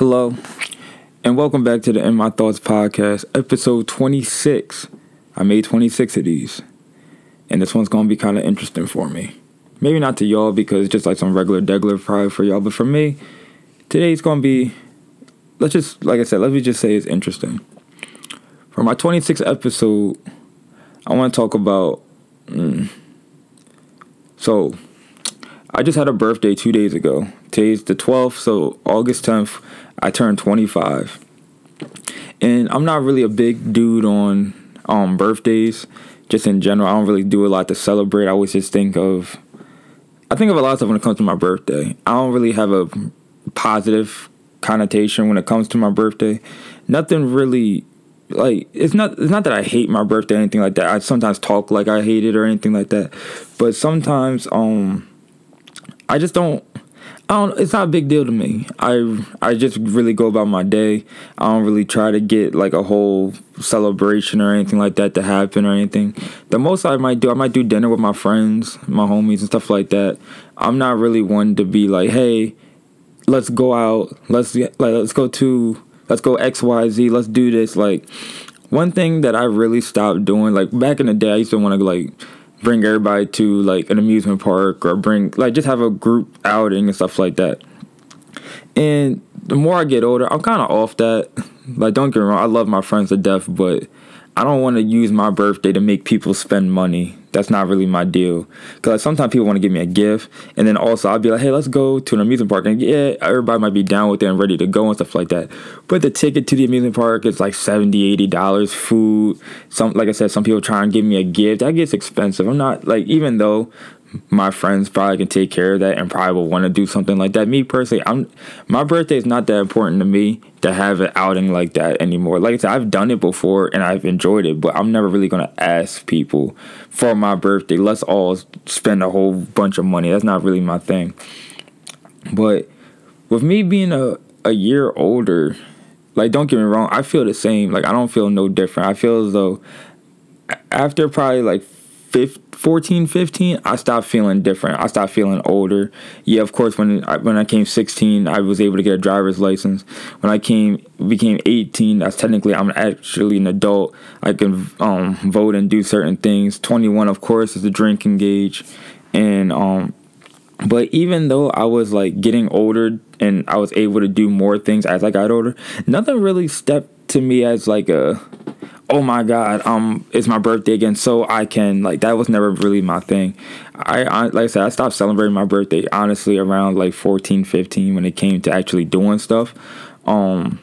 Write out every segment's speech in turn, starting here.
Hello, and welcome back to the In My Thoughts podcast, episode 26. I made 26 of these, and this one's gonna be kind of interesting for me. Maybe not to y'all because it's just like some regular degular probably for y'all, but for me, today's gonna be, let's just, like I said, let me just say it's interesting. For my 26th episode, I wanna talk about, mm, so, I just had a birthday two days ago. Today's the 12th, so August 10th, I turned 25. And I'm not really a big dude on um, birthdays, just in general. I don't really do a lot to celebrate. I always just think of, I think of a lot of stuff when it comes to my birthday. I don't really have a positive connotation when it comes to my birthday. Nothing really like it's not it's not that I hate my birthday or anything like that. I sometimes talk like I hate it or anything like that. But sometimes um I just don't. I don't. It's not a big deal to me. I I just really go about my day. I don't really try to get like a whole celebration or anything like that to happen or anything. The most I might do, I might do dinner with my friends, my homies, and stuff like that. I'm not really one to be like, hey, let's go out. Let's like let's go to let's go X Y Z. Let's do this. Like one thing that I really stopped doing, like back in the day, I used to want to like bring everybody to like an amusement park or bring like just have a group outing and stuff like that. And the more I get older, I'm kind of off that. Like, don't get me wrong, I love my friends to death, but I don't want to use my birthday to make people spend money. That's not really my deal. Because sometimes people want to give me a gift, and then also I'll be like, hey, let's go to an amusement park. And yeah, everybody might be down with it and ready to go and stuff like that. But the ticket to the amusement park is like $70, $80, food. Some, like I said, some people try and give me a gift. That gets expensive. I'm not, like, even though my friends probably can take care of that and probably will want to do something like that. Me personally, I'm my birthday is not that important to me to have an outing like that anymore. Like I said, I've done it before and I've enjoyed it, but I'm never really gonna ask people for my birthday. Let's all spend a whole bunch of money. That's not really my thing. But with me being a, a year older, like don't get me wrong, I feel the same. Like I don't feel no different. I feel as though after probably like 15, 14, 15, I stopped feeling different. I stopped feeling older. Yeah, of course, when I, when I came 16, I was able to get a driver's license. When I came became 18, that's technically I'm actually an adult. I can um, vote and do certain things. 21, of course, is the drinking age, and um, but even though I was like getting older and I was able to do more things as I got older, nothing really stepped to me as like a oh my god um it's my birthday again so i can like that was never really my thing. I, I, like i said i stopped celebrating my birthday honestly around like 14 15 when it came to actually doing stuff. Um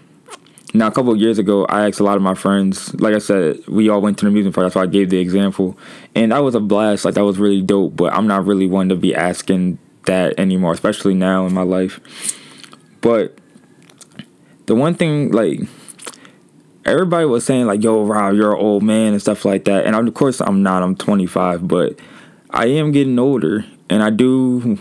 now a couple of years ago i asked a lot of my friends like i said we all went to the amusement park that's why i gave the example and that was a blast like that was really dope but i'm not really one to be asking that anymore especially now in my life. But the one thing like everybody was saying like, "Yo, Rob, you're an old man" and stuff like that. And of course, I'm not. I'm 25, but I am getting older, and I do,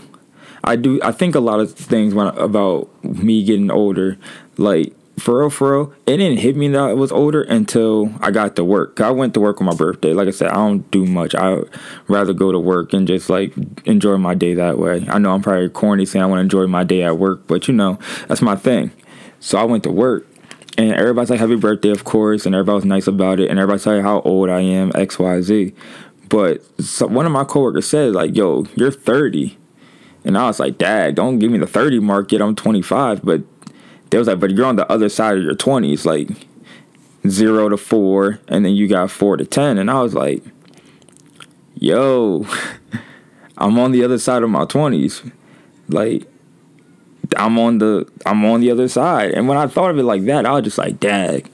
I do, I think a lot of things when, about me getting older, like. For real, for real, it didn't hit me that I was older until I got to work. I went to work on my birthday. Like I said, I don't do much. I rather go to work and just like enjoy my day that way. I know I'm probably corny saying I want to enjoy my day at work, but you know, that's my thing. So I went to work and everybody's like happy birthday of course and everybody was nice about it and everybody's like how old i am xyz but so one of my coworkers said like yo you're 30 and i was like dad don't give me the 30 mark yet i'm 25 but they was like but you're on the other side of your 20s like 0 to 4 and then you got 4 to 10 and i was like yo i'm on the other side of my 20s like I'm on the I'm on the other side. And when I thought of it like that, I was just like, dag,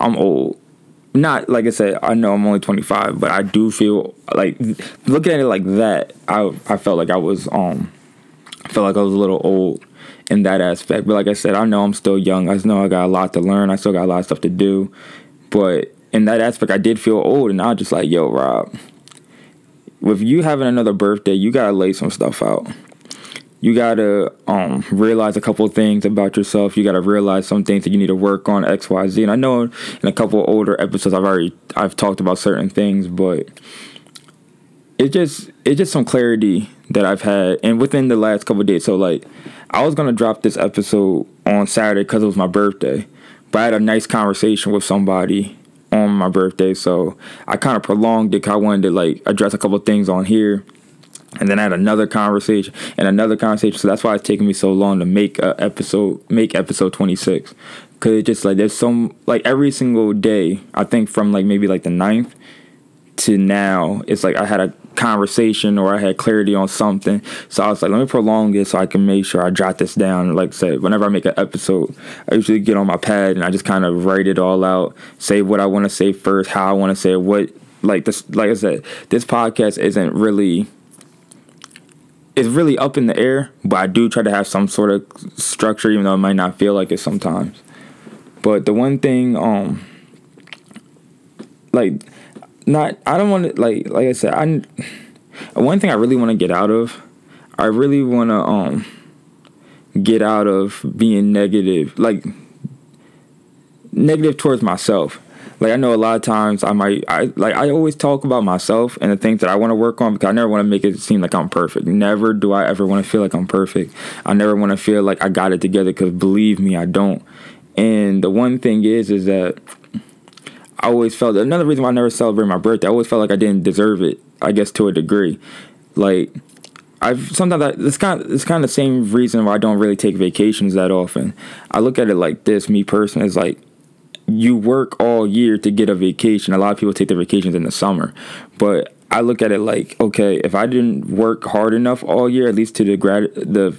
I'm old. Not like I said, I know I'm only 25, but I do feel like looking at it like that, I I felt like I was um I felt like I was a little old in that aspect. But like I said, I know I'm still young. I know I got a lot to learn. I still got a lot of stuff to do. But in that aspect, I did feel old, and I was just like, yo, Rob, with you having another birthday, you gotta lay some stuff out you gotta um, realize a couple things about yourself. You gotta realize some things that you need to work on X, Y, Z. And I know in a couple older episodes I've already I've talked about certain things, but it just it's just some clarity that I've had, and within the last couple days. So like, I was gonna drop this episode on Saturday because it was my birthday. But I had a nice conversation with somebody on my birthday, so I kind of prolonged it. Cause I wanted to like address a couple things on here, and then I had another conversation and another conversation. So that's why it's taking me so long to make a episode, make episode twenty six, because it just like there's some like every single day. I think from like maybe like the 9th to now, it's like I had a conversation or I had clarity on something. So I was like, let me prolong it so I can make sure I jot this down. Like I said, whenever I make an episode, I usually get on my pad and I just kind of write it all out, say what I want to say first, how I want to say it, what like this like I said, this podcast isn't really it's really up in the air, but I do try to have some sort of structure, even though it might not feel like it sometimes. But the one thing, um, like not I don't want to like like I said I one thing I really want to get out of I really want to um get out of being negative like negative towards myself like I know a lot of times I might I like I always talk about myself and the things that I want to work on because I never want to make it seem like I'm perfect. Never do I ever want to feel like I'm perfect. I never want to feel like I got it together because believe me, I don't. And the one thing is is that I always felt another reason why I never celebrate my birthday. I always felt like I didn't deserve it. I guess to a degree, like I've sometimes I, it's kind of, it's kind of the same reason why I don't really take vacations that often. I look at it like this. Me personally, is like you work all year to get a vacation. A lot of people take their vacations in the summer, but I look at it like okay, if I didn't work hard enough all year, at least to the grat the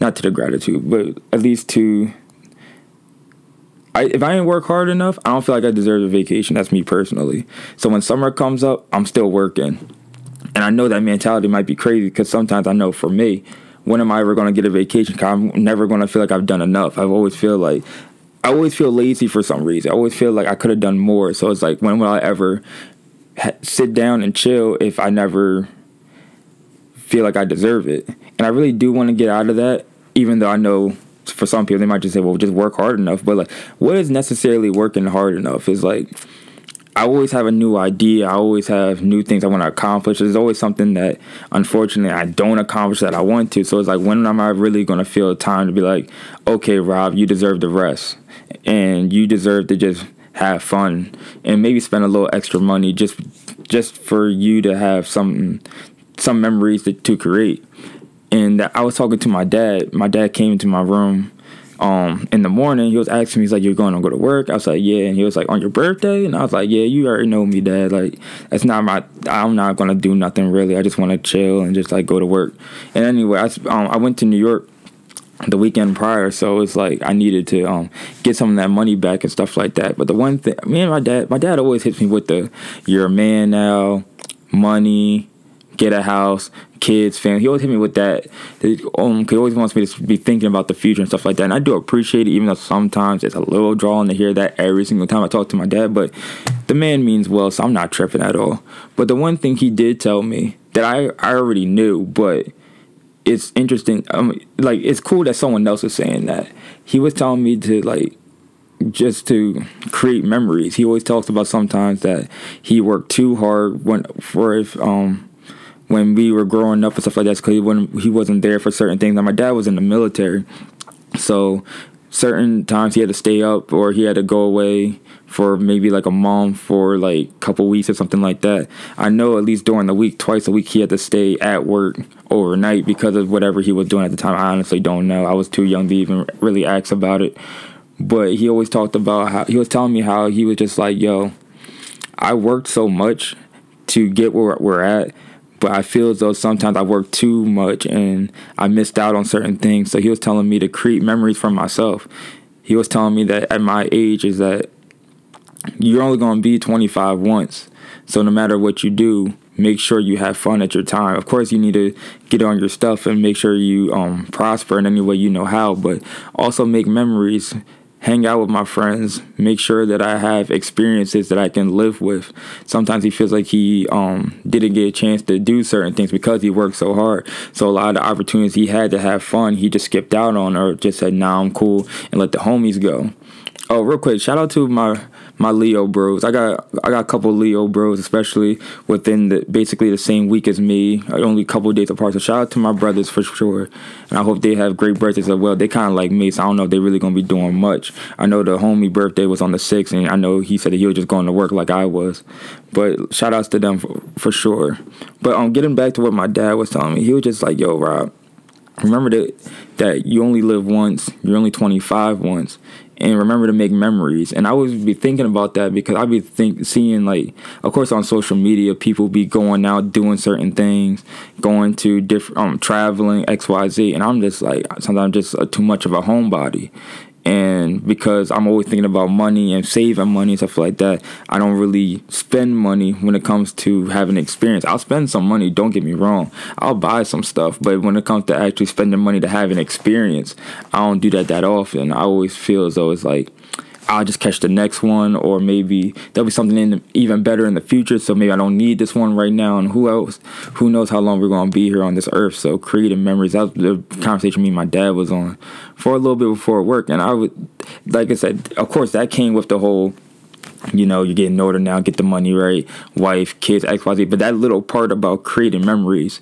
not to the gratitude, but at least to I, if I didn't work hard enough, I don't feel like I deserve a vacation. That's me personally. So when summer comes up, I'm still working. And I know that mentality might be crazy because sometimes I know for me, when am I ever going to get a vacation? Cause I'm never going to feel like I've done enough. I've always feel like, I always feel lazy for some reason. I always feel like I could have done more. So it's like, when will I ever ha- sit down and chill if I never feel like I deserve it? And I really do want to get out of that, even though I know for some people they might just say, well, just work hard enough. But like, what is necessarily working hard enough? Is like, I always have a new idea. I always have new things I want to accomplish. There's always something that, unfortunately, I don't accomplish that I want to. So it's like, when am I really going to feel the time to be like, okay, Rob, you deserve the rest, and you deserve to just have fun and maybe spend a little extra money just just for you to have some some memories to, to create and I was talking to my dad. My dad came into my room um, in the morning. He was asking me, he's like, "You're going to go to work?" I was like, "Yeah." And he was like, "On your birthday?" And I was like, "Yeah, you already know me, Dad. Like, that's not my. I'm not gonna do nothing really. I just want to chill and just like go to work." And anyway, I um, I went to New York the weekend prior, so it's like I needed to um, get some of that money back and stuff like that. But the one thing, me and my dad, my dad always hits me with the, "You're a man now, money." get a house, kids, family. He always hit me with that. Um, he always wants me to be thinking about the future and stuff like that. And I do appreciate it, even though sometimes it's a little drawing to hear that every single time I talk to my dad. But the man means well, so I'm not tripping at all. But the one thing he did tell me that I, I already knew, but it's interesting. Like it's cool that someone else is saying that. He was telling me to like just to create memories. He always talks about sometimes that he worked too hard when for if um when we were growing up and stuff like that because he wasn't he wasn't there for certain things. Now my dad was in the military, so certain times he had to stay up or he had to go away for maybe like a month for like a couple weeks or something like that. I know at least during the week, twice a week, he had to stay at work overnight because of whatever he was doing at the time. I honestly don't know. I was too young to even really ask about it. But he always talked about how he was telling me how he was just like, yo, I worked so much to get where we're at but I feel as though sometimes I work too much and I missed out on certain things. So he was telling me to create memories for myself. He was telling me that at my age is that you're only going to be 25 once. So no matter what you do, make sure you have fun at your time. Of course, you need to get on your stuff and make sure you um, prosper in any way you know how, but also make memories hang out with my friends, make sure that I have experiences that I can live with. Sometimes he feels like he um, didn't get a chance to do certain things because he worked so hard. So a lot of the opportunities he had to have fun, he just skipped out on or just said, "Nah, I'm cool," and let the homies go. Oh, real quick, shout out to my my Leo bros. I got I got a couple Leo bros, especially within the basically the same week as me, only a couple days apart. So shout out to my brothers for sure, and I hope they have great birthdays as well. They kind of like me, so I don't know if they're really gonna be doing much. I know the homie birthday was on the sixth, and I know he said that he was just going to work like I was. But shout outs to them for, for sure. But um, getting back to what my dad was telling me, he was just like, "Yo, Rob." remember that that you only live once you're only 25 once and remember to make memories. And i would be thinking about that because i'd be think seeing like of course on social media people be going out doing certain things going to different um traveling xyz and i'm just like sometimes just a, too much of a homebody and because I'm always thinking about money and saving money and stuff like that, I don't really spend money when it comes to having experience. I'll spend some money, don't get me wrong. I'll buy some stuff, but when it comes to actually spending money to have an experience, I don't do that that often. I always feel as though it's like I'll just catch the next one, or maybe there'll be something in the, even better in the future. So maybe I don't need this one right now. And who else? Who knows how long we're gonna be here on this earth? So creating memories. That was the conversation me and my dad was on for a little bit before work, and I would, like I said, of course that came with the whole you know, you're getting older now, get the money right, wife, kids, X, Y, Z. But that little part about creating memories,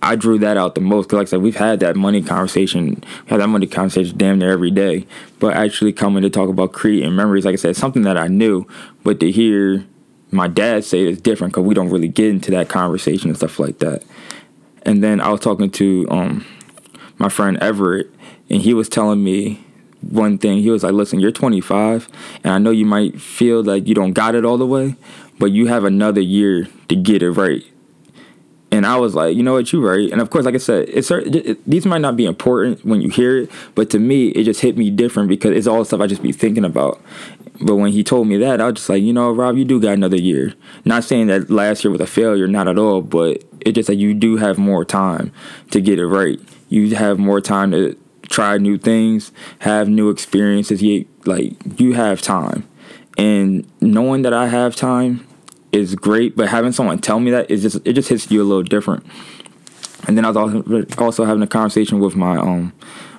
I drew that out the most because, like I said, we've had that money conversation, we had that money conversation damn near every day. But actually coming to talk about creating memories, like I said, something that I knew, but to hear my dad say it's different because we don't really get into that conversation and stuff like that. And then I was talking to um, my friend Everett, and he was telling me one thing. He was like, "Listen, you're 25, and I know you might feel like you don't got it all the way, but you have another year to get it right." And I was like, you know what, you right. And of course, like I said, it's it, these might not be important when you hear it, but to me, it just hit me different because it's all stuff I just be thinking about. But when he told me that, I was just like, you know, Rob, you do got another year. Not saying that last year was a failure, not at all, but it just that you do have more time to get it right. You have more time to try new things, have new experiences. You like you have time, and knowing that I have time is great, but having someone tell me that is just it just hits you a little different. And then I was also, also having a conversation with my um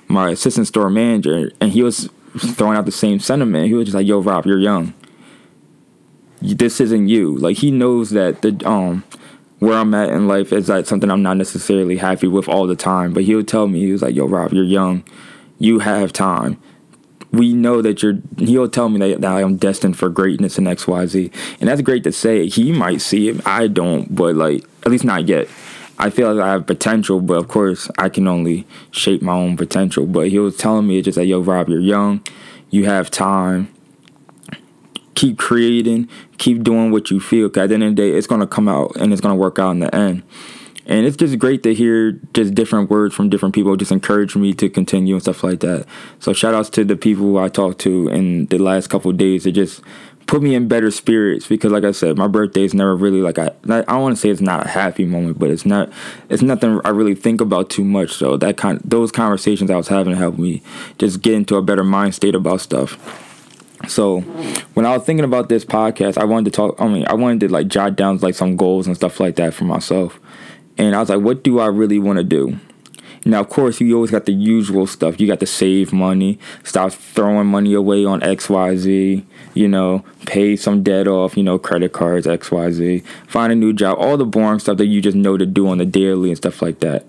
my assistant store manager, and he was throwing out the same sentiment. He was just like, "Yo, Rob, you're young. This isn't you." Like he knows that the um where I'm at in life is like something I'm not necessarily happy with all the time. But he would tell me, he was like, "Yo, Rob, you're young. You have time we know that you're he'll tell me that, that I'm destined for greatness in XYZ. And that's great to say. He might see it. I don't, but like at least not yet. I feel like I have potential, but of course I can only shape my own potential. But he was telling me just like, yo, Rob, you're young, you have time. Keep creating, keep doing what you feel. Cause at the end of the day, it's gonna come out and it's gonna work out in the end and it's just great to hear just different words from different people just encourage me to continue and stuff like that so shout outs to the people i talked to in the last couple days it just put me in better spirits because like i said my birthday is never really like i i don't want to say it's not a happy moment but it's not it's nothing i really think about too much so that kind those conversations i was having helped me just get into a better mind state about stuff so when I was thinking about this podcast, I wanted to talk. I mean, I wanted to like jot down like some goals and stuff like that for myself. And I was like, what do I really want to do? Now, of course, you always got the usual stuff. You got to save money, stop throwing money away on XYZ, you know, pay some debt off, you know, credit cards, XYZ, find a new job, all the boring stuff that you just know to do on the daily and stuff like that.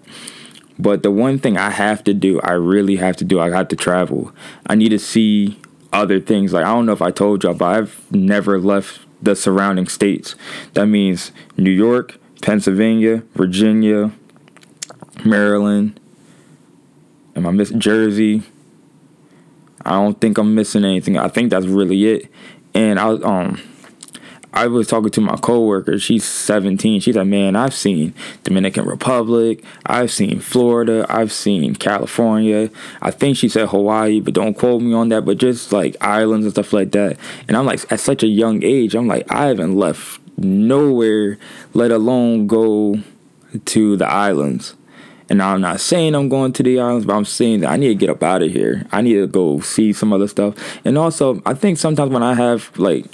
But the one thing I have to do, I really have to do, I have to travel. I need to see other things. Like, I don't know if I told y'all, but I've never left the surrounding states. That means New York, Pennsylvania, Virginia, Maryland. Am I missing Jersey? I don't think I'm missing anything. I think that's really it. And I um I was talking to my coworker. She's 17. She's like, man, I've seen Dominican Republic. I've seen Florida. I've seen California. I think she said Hawaii, but don't quote me on that. But just like islands and stuff like that. And I'm like, at such a young age, I'm like, I haven't left nowhere, let alone go to the islands. And I'm not saying I'm going to the islands, but I'm saying that I need to get up out of here. I need to go see some other stuff. And also, I think sometimes when I have like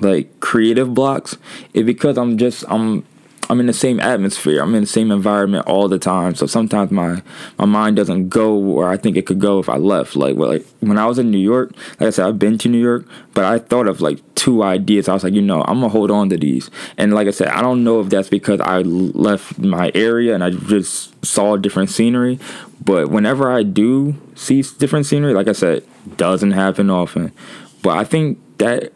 like creative blocks, it's because I'm just I'm I'm in the same atmosphere. I'm in the same environment all the time. So sometimes my my mind doesn't go where I think it could go if I left. Like well, like when I was in New York, like I said, I've been to New York, but I thought of like two ideas. I was like, you know, I'm gonna hold on to these. And like I said, I don't know if that's because I left my area and I just saw different scenery. But whenever I do see different scenery, like I said, doesn't happen often. But I think that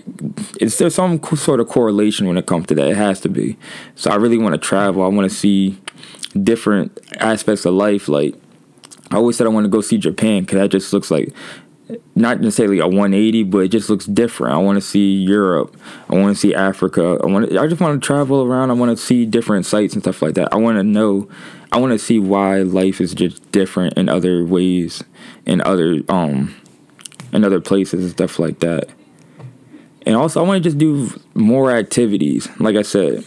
is there some sort of correlation when it comes to that? It has to be. So I really want to travel. I want to see different aspects of life. Like I always said, I want to go see Japan because that just looks like not necessarily a 180, but it just looks different. I want to see Europe. I want to see Africa. I want. I just want to travel around. I want to see different sites and stuff like that. I want to know. I want to see why life is just different in other ways, in other um, in other places and stuff like that. And also, I want to just do more activities. Like I said,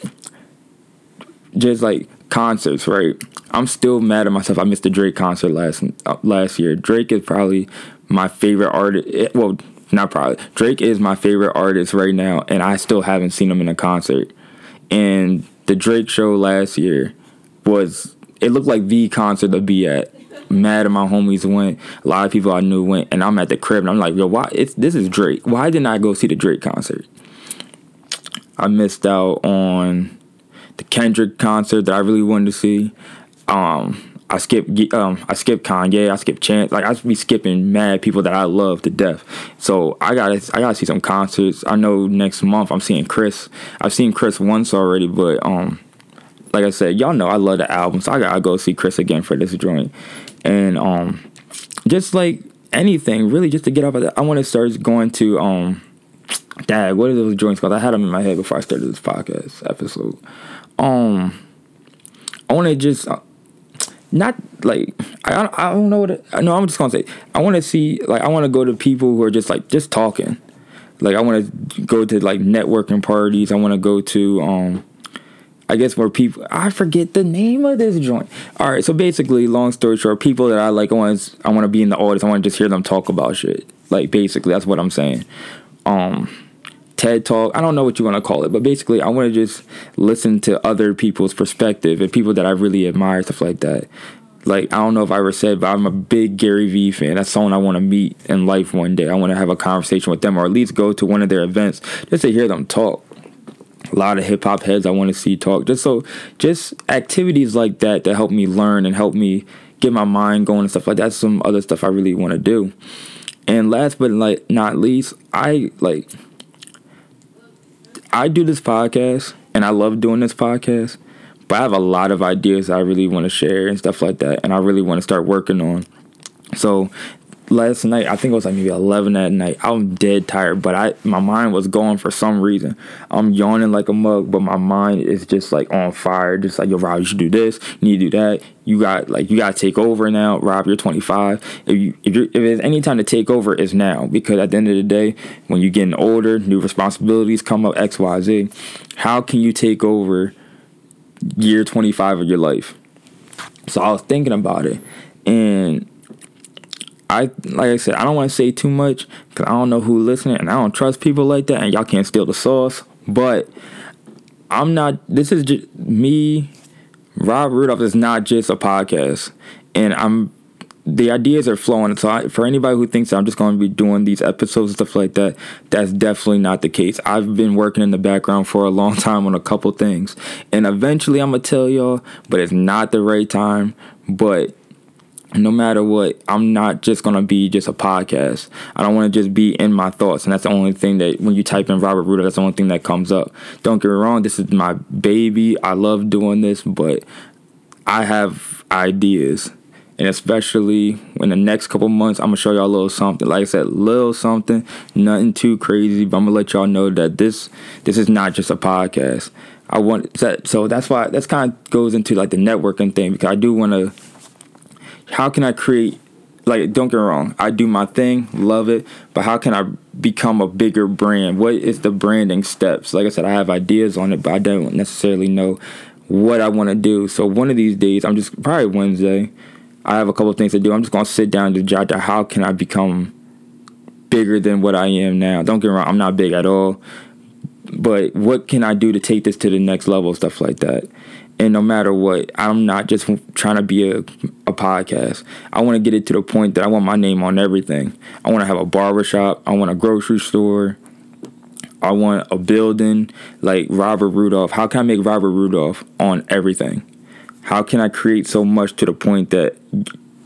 just like concerts, right? I'm still mad at myself. I missed the Drake concert last uh, last year. Drake is probably my favorite artist. Eh, well, not probably. Drake is my favorite artist right now, and I still haven't seen him in a concert. And the Drake show last year was it looked like the concert to be at mad at my homies went. A lot of people I knew went, and I'm at the crib, and I'm like, yo, why? It's this is Drake. Why didn't I go see the Drake concert? I missed out on the Kendrick concert that I really wanted to see. Um, I skip um I skipped Kanye, I skip Chance. Like I be skipping mad people that I love to death. So I gotta I gotta see some concerts. I know next month I'm seeing Chris. I've seen Chris once already, but um like I said, y'all know I love the album, so I gotta go see Chris again for this joint and um, just like anything really, just to get off of that. I want to start going to um, dad. What are those joints called? I had them in my head before I started this podcast episode. Um, I want to just. Not like I, I don't know what it, no I'm just gonna say I want to see like I want to go to people who are just like just talking like I want to go to like networking parties I want to go to um I guess where people I forget the name of this joint. All right, so basically, long story short, people that I like, I want I want to be in the audience. I want to just hear them talk about shit. Like basically, that's what I'm saying. Um, TED Talk. I don't know what you want to call it, but basically, I want to just listen to other people's perspective and people that I really admire, stuff like that. Like I don't know if I ever said, but I'm a big Gary Vee fan. That's someone I want to meet in life one day. I want to have a conversation with them, or at least go to one of their events just to hear them talk a lot of hip hop heads I want to see talk. Just so, just activities like that that help me learn and help me get my mind going and stuff like that. That's some other stuff I really want to do. And last but not least, I like I do this podcast and I love doing this podcast, but I have a lot of ideas I really want to share and stuff like that, and I really want to start working on. So last night i think it was like maybe 11 at night i'm dead tired but i my mind was going for some reason. I'm yawning like a mug but my mind is just like on fire just like yo rob you should do this you need to do that. You got like you got to take over now rob you're 25 if you if, you're, if there's any time to take over it's now because at the end of the day when you're getting older new responsibilities come up xyz how can you take over year 25 of your life? So i was thinking about it and I like I said, I don't want to say too much because I don't know who listening, and I don't trust people like that, and y'all can't steal the sauce. But I'm not. This is just me. Rob Rudolph is not just a podcast, and I'm. The ideas are flowing. So I, for anybody who thinks I'm just going to be doing these episodes and stuff like that, that's definitely not the case. I've been working in the background for a long time on a couple things, and eventually I'm gonna tell y'all, but it's not the right time. But no matter what, I'm not just gonna be just a podcast. I don't want to just be in my thoughts, and that's the only thing that when you type in Robert Ruda, that's the only thing that comes up. Don't get me wrong, this is my baby. I love doing this, but I have ideas, and especially in the next couple months, I'm gonna show y'all a little something. Like I said, little something, nothing too crazy, but I'm gonna let y'all know that this this is not just a podcast. I want so that's why that's kind of goes into like the networking thing because I do want to how can I create like don't get wrong i do my thing love it but how can i become a bigger brand? What is the branding steps? Like i said i have ideas on it but i don't necessarily know what i want to do. So one of these days i'm just probably wednesday i have a couple things to do. I'm just going to sit down to jot down how can i become bigger than what i am now. Don't get wrong i'm not big at all but what can I do to take this to the next level, stuff like that. And no matter what, I'm not just trying to be a, a podcast. I want to get it to the point that I want my name on everything. I want to have a barbershop. I want a grocery store. I want a building like Robert Rudolph. How can I make Robert Rudolph on everything? How can I create so much to the point that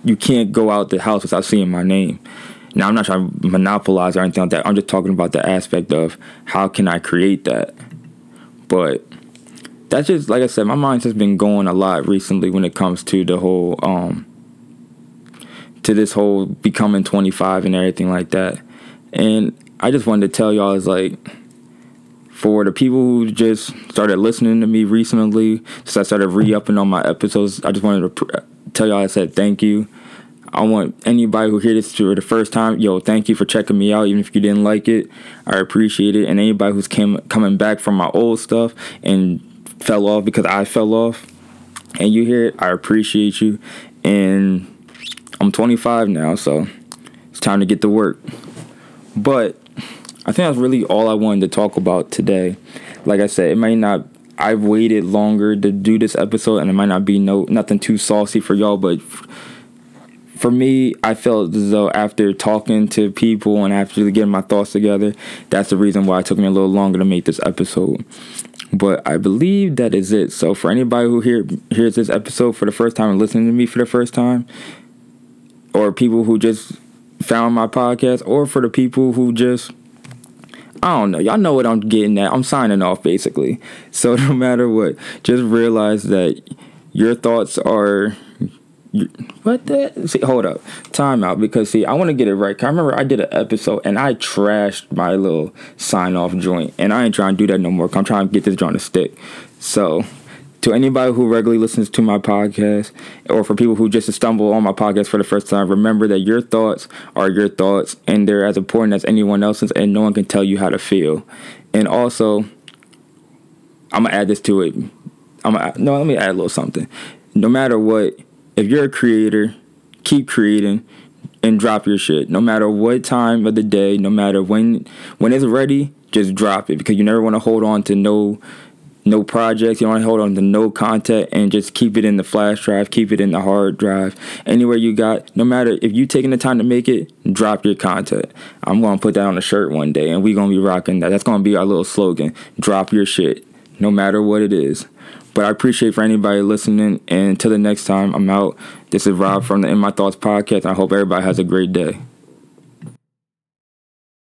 you can't go out the house without seeing my name? Now, I'm not trying to monopolize or anything like that. I'm just talking about the aspect of how can I create that. But that's just like I said, my mind's just been going a lot recently when it comes to the whole um to this whole becoming 25 and everything like that. And I just wanted to tell y'all is like for the people who just started listening to me recently, since I started re-upping on my episodes, I just wanted to pr- tell y'all I said thank you. I want anybody who hear this for the first time, yo, thank you for checking me out, even if you didn't like it. I appreciate it. And anybody who's came coming back from my old stuff and fell off because I fell off, and you hear it, I appreciate you. And I'm 25 now, so it's time to get to work. But I think that's really all I wanted to talk about today. Like I said, it might not. I've waited longer to do this episode, and it might not be no nothing too saucy for y'all, but for me, I felt as though after talking to people and after getting my thoughts together, that's the reason why it took me a little longer to make this episode. But I believe that is it. So for anybody who hear hears this episode for the first time and listening to me for the first time, or people who just found my podcast, or for the people who just I don't know. Y'all know what I'm getting at. I'm signing off basically. So no matter what, just realize that your thoughts are what the? See, hold up, time out because see, I want to get it right. I remember I did an episode and I trashed my little sign off joint, and I ain't trying to do that no more. I'm trying to get this joint to stick. So, to anybody who regularly listens to my podcast, or for people who just stumble on my podcast for the first time, remember that your thoughts are your thoughts, and they're as important as anyone else's, and no one can tell you how to feel. And also, I'm gonna add this to it. I'm gonna no, let me add a little something. No matter what if you're a creator, keep creating and drop your shit. No matter what time of the day, no matter when when it's ready, just drop it because you never want to hold on to no no projects. You don't want to hold on to no content and just keep it in the flash drive, keep it in the hard drive. Anywhere you got, no matter if you taking the time to make it, drop your content. I'm gonna put that on a shirt one day and we gonna be rocking that. That's gonna be our little slogan. Drop your shit, no matter what it is. But I appreciate for anybody listening. And until the next time, I'm out. This is Rob from the In My Thoughts podcast. I hope everybody has a great day.